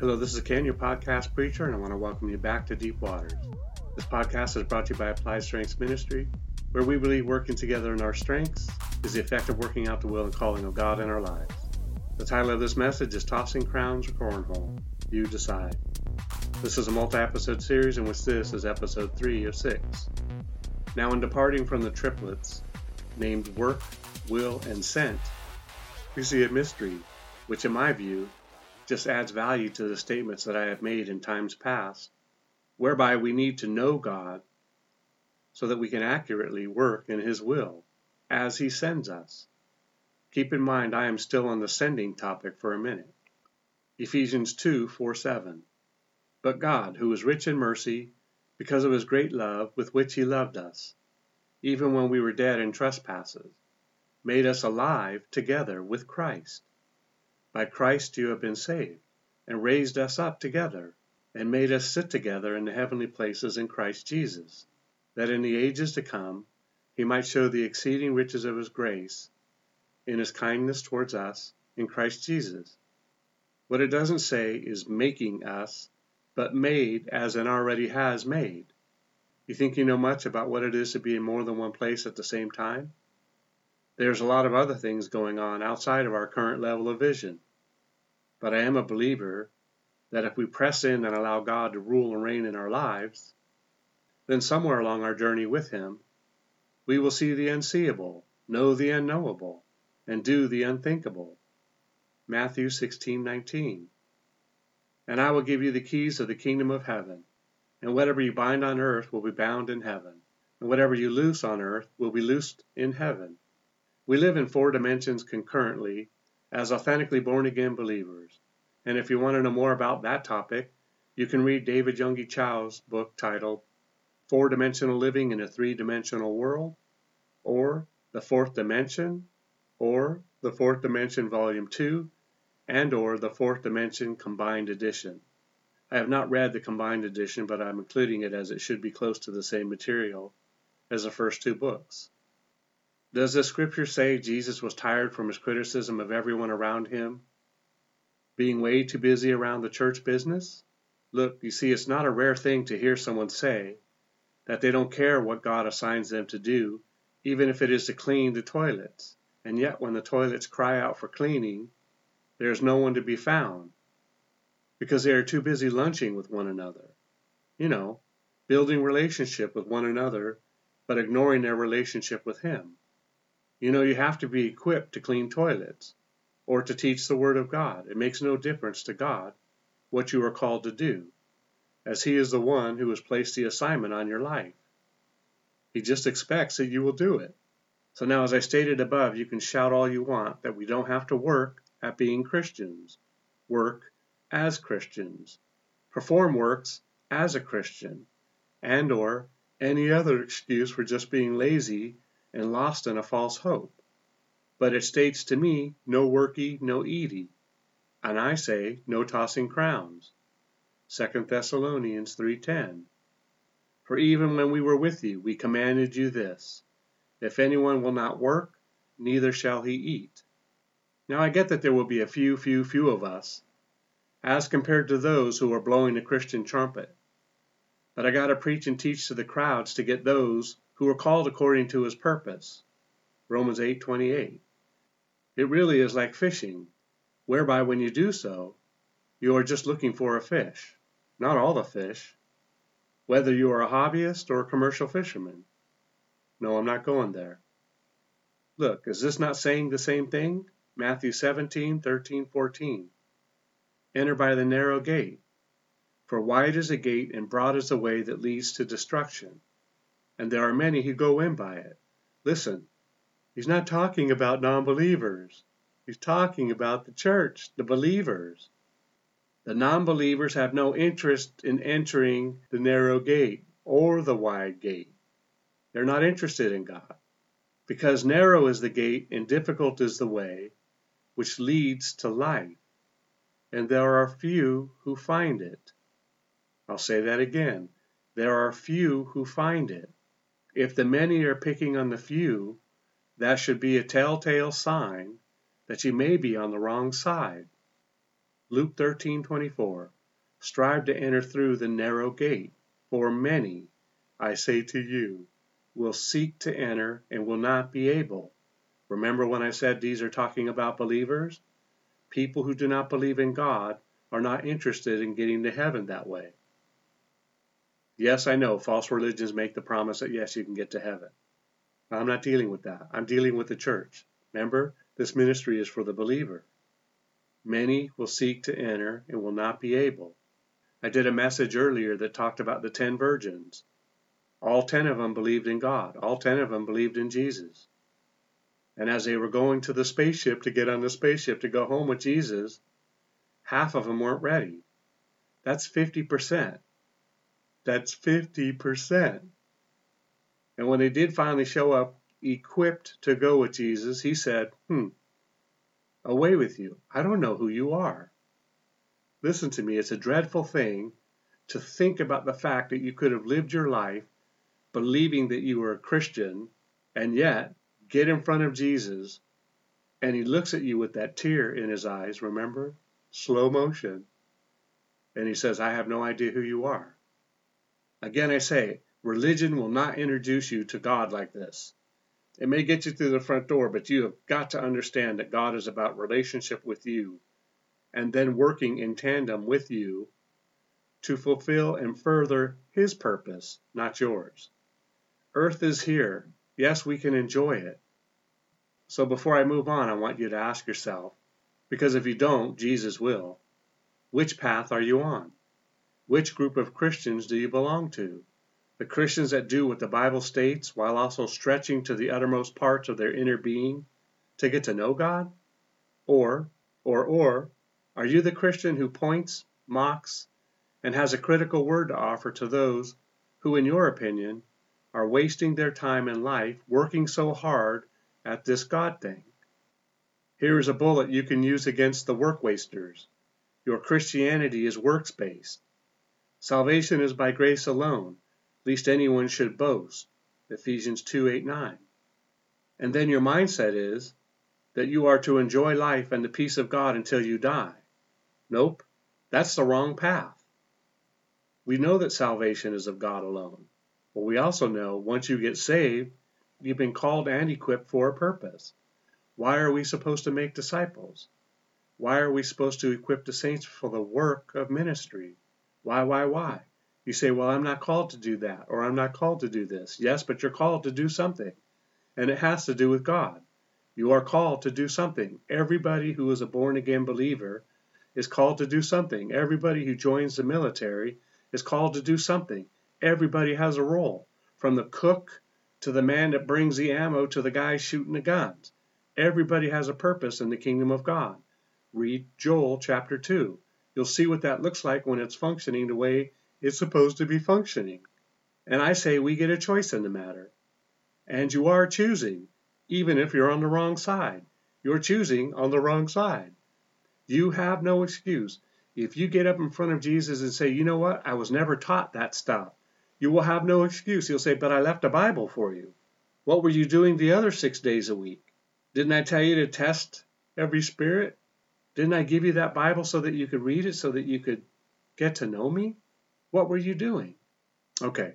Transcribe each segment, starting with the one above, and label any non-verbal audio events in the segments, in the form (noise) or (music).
Hello, this is Ken, your podcast preacher, and I want to welcome you back to Deep Waters. This podcast is brought to you by Applied Strengths Ministry, where we believe working together in our strengths is the effect of working out the will and calling of God in our lives. The title of this message is Tossing Crowns or Cornhole. You decide. This is a multi episode series in which this is episode 3 of 6. Now, in departing from the triplets named work, will, and sent, we see a mystery, which, in my view, just adds value to the statements that I have made in times past, whereby we need to know God so that we can accurately work in His will as He sends us. Keep in mind, I am still on the sending topic for a minute. Ephesians 2 4 7. But God, who is rich in mercy, because of His great love with which He loved us, even when we were dead in trespasses, made us alive together with Christ by Christ you have been saved, and raised us up together, and made us sit together in the heavenly places in Christ Jesus, that in the ages to come he might show the exceeding riches of his grace in his kindness towards us in Christ Jesus. What it doesn't say is making us, but made as an already has made. You think you know much about what it is to be in more than one place at the same time? There's a lot of other things going on outside of our current level of vision. But I am a believer that if we press in and allow God to rule and reign in our lives, then somewhere along our journey with Him, we will see the unseeable, know the unknowable, and do the unthinkable. Matthew 16:19. And I will give you the keys of the kingdom of heaven, and whatever you bind on earth will be bound in heaven, and whatever you loose on earth will be loosed in heaven. We live in four dimensions concurrently as authentically born again believers. And if you want to know more about that topic, you can read David Yonggi Cho's book titled Four Dimensional Living in a Three Dimensional World, or The Fourth Dimension, or The Fourth Dimension Volume 2, and or The Fourth Dimension Combined Edition. I have not read the combined edition, but I'm including it as it should be close to the same material as the first two books. Does the scripture say Jesus was tired from his criticism of everyone around him being way too busy around the church business? Look, you see, it's not a rare thing to hear someone say that they don't care what God assigns them to do, even if it is to clean the toilets. And yet, when the toilets cry out for cleaning, there is no one to be found because they are too busy lunching with one another. You know, building relationship with one another, but ignoring their relationship with Him. You know, you have to be equipped to clean toilets or to teach the Word of God. It makes no difference to God what you are called to do, as He is the one who has placed the assignment on your life. He just expects that you will do it. So now, as I stated above, you can shout all you want that we don't have to work at being Christians. Work as Christians. Perform works as a Christian. And or any other excuse for just being lazy and lost in a false hope. But it states to me, no worky, no eaty. And I say, no tossing crowns. 2 Thessalonians 3.10 For even when we were with you, we commanded you this, If anyone will not work, neither shall he eat. Now I get that there will be a few, few, few of us, as compared to those who are blowing the Christian trumpet. But I gotta preach and teach to the crowds to get those who are called according to his purpose. Romans 8:28. It really is like fishing, whereby when you do so, you are just looking for a fish, not all the fish, whether you are a hobbyist or a commercial fisherman. No, I'm not going there. Look, is this not saying the same thing? Matthew 17, 13, 14. Enter by the narrow gate. For wide is the gate and broad is the way that leads to destruction, and there are many who go in by it. Listen, he's not talking about non believers. He's talking about the church, the believers. The non believers have no interest in entering the narrow gate or the wide gate. They're not interested in God. Because narrow is the gate and difficult is the way which leads to life, and there are few who find it. I'll say that again. There are few who find it. If the many are picking on the few, that should be a telltale sign that you may be on the wrong side. Luke 13:24 Strive to enter through the narrow gate, for many, I say to you, will seek to enter and will not be able. Remember when I said these are talking about believers? People who do not believe in God are not interested in getting to heaven that way. Yes, I know false religions make the promise that yes, you can get to heaven. I'm not dealing with that. I'm dealing with the church. Remember, this ministry is for the believer. Many will seek to enter and will not be able. I did a message earlier that talked about the ten virgins. All ten of them believed in God. All ten of them believed in Jesus. And as they were going to the spaceship to get on the spaceship to go home with Jesus, half of them weren't ready. That's 50%. That's 50%. And when they did finally show up equipped to go with Jesus, he said, Hmm, away with you. I don't know who you are. Listen to me, it's a dreadful thing to think about the fact that you could have lived your life believing that you were a Christian and yet get in front of Jesus and he looks at you with that tear in his eyes, remember? Slow motion. And he says, I have no idea who you are. Again, I say, religion will not introduce you to God like this. It may get you through the front door, but you have got to understand that God is about relationship with you and then working in tandem with you to fulfill and further His purpose, not yours. Earth is here. Yes, we can enjoy it. So before I move on, I want you to ask yourself, because if you don't, Jesus will, which path are you on? Which group of Christians do you belong to? The Christians that do what the Bible states while also stretching to the uttermost parts of their inner being to get to know God? Or, or, or, are you the Christian who points, mocks, and has a critical word to offer to those who, in your opinion, are wasting their time in life working so hard at this God thing? Here is a bullet you can use against the work wasters. Your Christianity is works based. Salvation is by grace alone, lest anyone should boast. Ephesians 2 8 9. And then your mindset is that you are to enjoy life and the peace of God until you die. Nope, that's the wrong path. We know that salvation is of God alone, but we also know once you get saved, you've been called and equipped for a purpose. Why are we supposed to make disciples? Why are we supposed to equip the saints for the work of ministry? Why, why, why? You say, well, I'm not called to do that, or I'm not called to do this. Yes, but you're called to do something, and it has to do with God. You are called to do something. Everybody who is a born again believer is called to do something. Everybody who joins the military is called to do something. Everybody has a role, from the cook to the man that brings the ammo to the guy shooting the guns. Everybody has a purpose in the kingdom of God. Read Joel chapter 2. You'll see what that looks like when it's functioning the way it's supposed to be functioning. And I say we get a choice in the matter. And you are choosing, even if you're on the wrong side. You're choosing on the wrong side. You have no excuse. If you get up in front of Jesus and say, you know what, I was never taught that stuff, you will have no excuse. He'll say, but I left a Bible for you. What were you doing the other six days a week? Didn't I tell you to test every spirit? Didn't I give you that Bible so that you could read it, so that you could get to know me? What were you doing? Okay.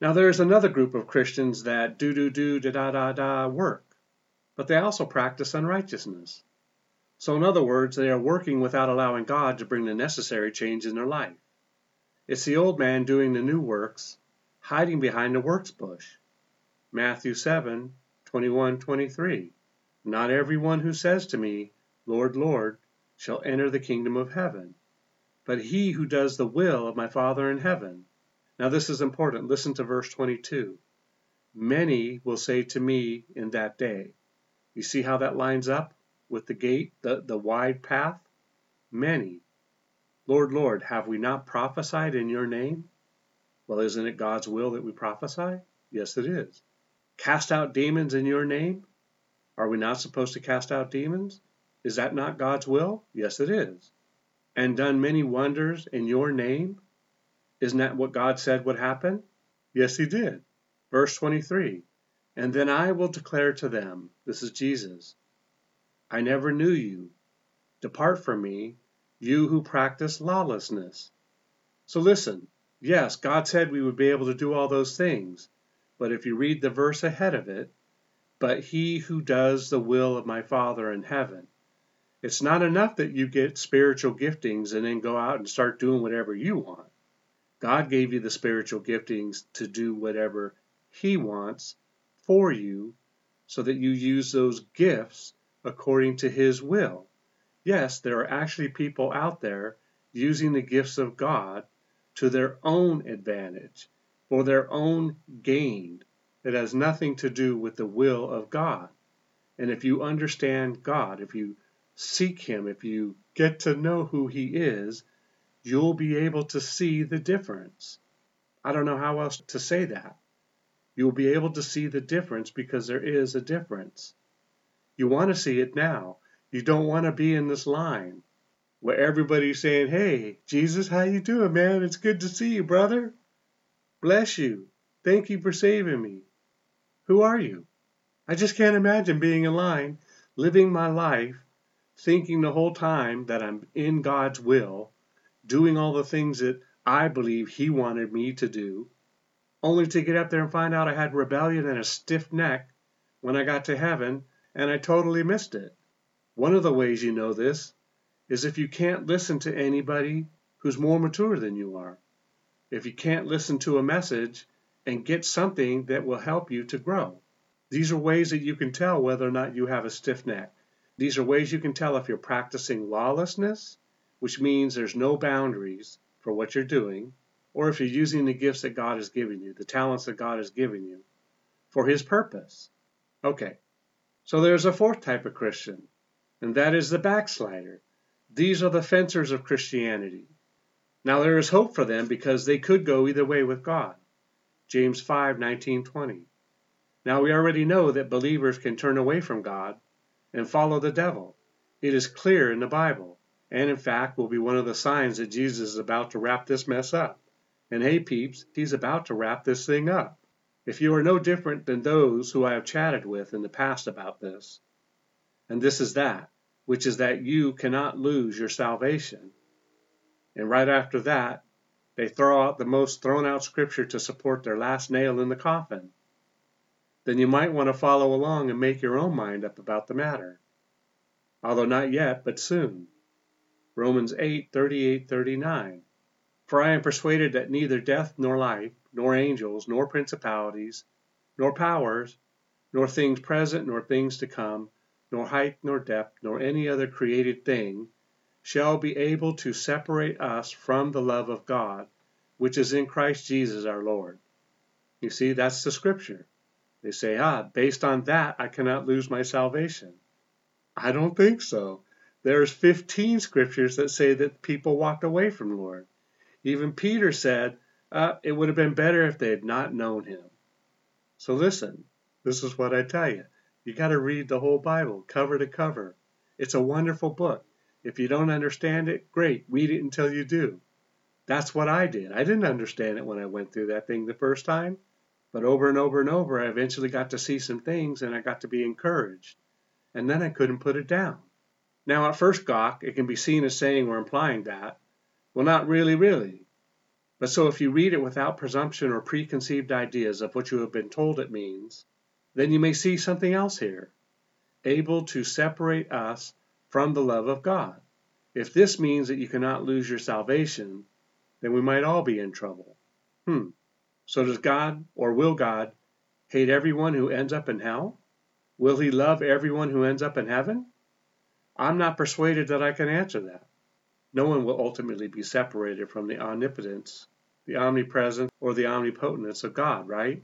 Now there's another group of Christians that do do do da da da da work, but they also practice unrighteousness. So, in other words, they are working without allowing God to bring the necessary change in their life. It's the old man doing the new works, hiding behind the works bush. Matthew 7 21 23. Not everyone who says to me, Lord, Lord, shall enter the kingdom of heaven, but he who does the will of my Father in heaven. Now, this is important. Listen to verse 22. Many will say to me in that day. You see how that lines up? with the gate, the, the wide path? Many. Lord, Lord, have we not prophesied in your name? Well, isn't it God's will that we prophesy? Yes, it is. Cast out demons in your name? Are we not supposed to cast out demons? Is that not God's will? Yes, it is. And done many wonders in your name? Isn't that what God said would happen? Yes, He did. Verse 23 And then I will declare to them, this is Jesus, I never knew you. Depart from me, you who practice lawlessness. So listen, yes, God said we would be able to do all those things, but if you read the verse ahead of it, but he who does the will of my Father in heaven, it's not enough that you get spiritual giftings and then go out and start doing whatever you want. God gave you the spiritual giftings to do whatever He wants for you so that you use those gifts according to His will. Yes, there are actually people out there using the gifts of God to their own advantage, for their own gain. It has nothing to do with the will of God. And if you understand God, if you seek Him, if you get to know who He is, you'll be able to see the difference. I don't know how else to say that. You'll be able to see the difference because there is a difference. You want to see it now. You don't want to be in this line where everybody's saying, "Hey, Jesus, how you doing, man? It's good to see you, brother. Bless you. Thank you for saving me." Who are you? I just can't imagine being in line, living my life, thinking the whole time that I'm in God's will, doing all the things that I believe He wanted me to do, only to get up there and find out I had rebellion and a stiff neck when I got to heaven and I totally missed it. One of the ways you know this is if you can't listen to anybody who's more mature than you are. If you can't listen to a message and get something that will help you to grow. These are ways that you can tell whether or not you have a stiff neck. These are ways you can tell if you're practicing lawlessness, which means there's no boundaries for what you're doing, or if you're using the gifts that God has given you, the talents that God has given you, for His purpose. Okay, so there's a fourth type of Christian, and that is the backslider. These are the fencers of Christianity. Now there is hope for them because they could go either way with God. James 5 19 20. Now we already know that believers can turn away from God and follow the devil. It is clear in the Bible, and in fact will be one of the signs that Jesus is about to wrap this mess up. And hey, peeps, he's about to wrap this thing up. If you are no different than those who I have chatted with in the past about this, and this is that, which is that you cannot lose your salvation. And right after that, they throw out the most thrown out scripture to support their last nail in the coffin. Then you might want to follow along and make your own mind up about the matter. Although not yet, but soon. Romans 8 38 39. For I am persuaded that neither death nor life, nor angels, nor principalities, nor powers, nor things present, nor things to come, nor height, nor depth, nor any other created thing, shall be able to separate us from the love of God, which is in Christ Jesus our Lord. You see, that's the scripture. They say, ah, based on that, I cannot lose my salvation. I don't think so. There's 15 scriptures that say that people walked away from the Lord. Even Peter said, uh, it would have been better if they had not known him. So listen, this is what I tell you. You got to read the whole Bible, cover to cover. It's a wonderful book. If you don't understand it, great, read it until you do. That's what I did. I didn't understand it when I went through that thing the first time, but over and over and over, I eventually got to see some things and I got to be encouraged. And then I couldn't put it down. Now, at first gawk, it can be seen as saying or implying that, well, not really, really. But so if you read it without presumption or preconceived ideas of what you have been told it means, then you may see something else here, able to separate us from the love of God. If this means that you cannot lose your salvation, then we might all be in trouble. Hmm. So does God, or will God, hate everyone who ends up in hell? Will he love everyone who ends up in heaven? I'm not persuaded that I can answer that. No one will ultimately be separated from the omnipotence, the omnipresence, or the omnipotence of God, right?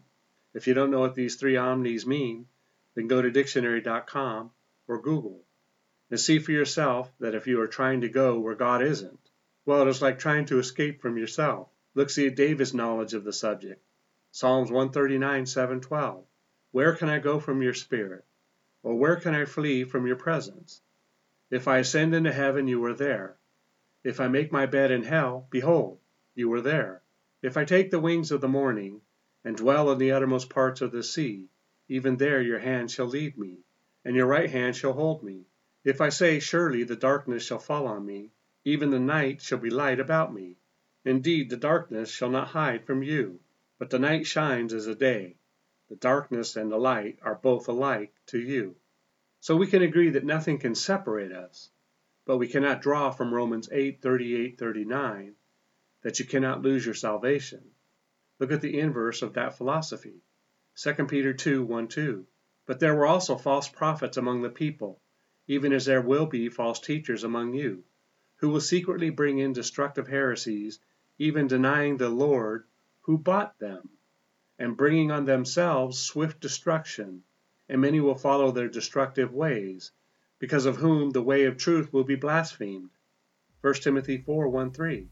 If you don't know what these three omnis mean, then go to dictionary.com or Google and see for yourself that if you are trying to go where God isn't, well, it is like trying to escape from yourself. Look see David's knowledge of the subject. Psalms 139, 7, 12. Where can I go from your spirit? Or where can I flee from your presence? If I ascend into heaven, you are there. If I make my bed in hell, behold, you are there. If I take the wings of the morning, and dwell in the uttermost parts of the sea, even there your hand shall lead me, and your right hand shall hold me. If I say, Surely the darkness shall fall on me, Even the night shall be light about me. Indeed, the darkness shall not hide from you. But the night shines as a day. The darkness and the light are both alike to you. So we can agree that nothing can separate us. But we cannot draw from Romans 8 38 39 that you cannot lose your salvation. Look at the inverse of that philosophy 2 Peter 2 1 2. But there were also false prophets among the people, even as there will be false teachers among you, who will secretly bring in destructive heresies, even denying the Lord who bought them, and bringing on themselves swift destruction and many will follow their destructive ways, because of whom the way of truth will be blasphemed. 1 Timothy 4 1 3.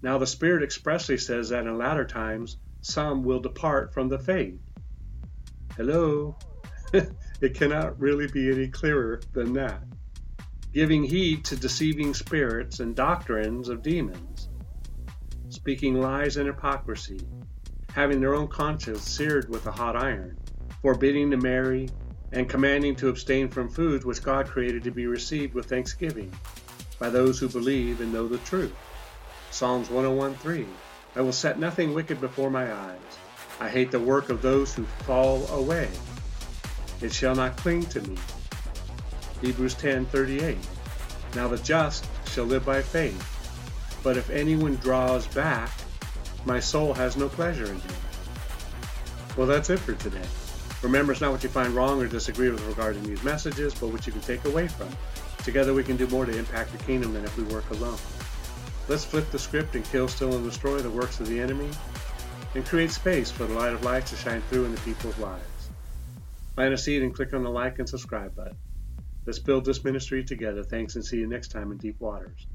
Now the Spirit expressly says that in latter times some will depart from the faith. Hello? (laughs) it cannot really be any clearer than that. Giving heed to deceiving spirits and doctrines of demons, speaking lies and hypocrisy, having their own conscience seared with a hot iron forbidding to marry, and commanding to abstain from foods which God created to be received with thanksgiving by those who believe and know the truth. Psalms 101:3 I will set nothing wicked before my eyes. I hate the work of those who fall away. It shall not cling to me. Hebrews 10:38 Now the just shall live by faith. But if anyone draws back, my soul has no pleasure in him. Well, that's it for today. Remember, it's not what you find wrong or disagree with regarding these messages, but what you can take away from. Together we can do more to impact the kingdom than if we work alone. Let's flip the script and kill, steal, and destroy the works of the enemy, and create space for the light of life to shine through in the people's lives. Plant a seed and click on the like and subscribe button. Let's build this ministry together. Thanks and see you next time in Deep Waters.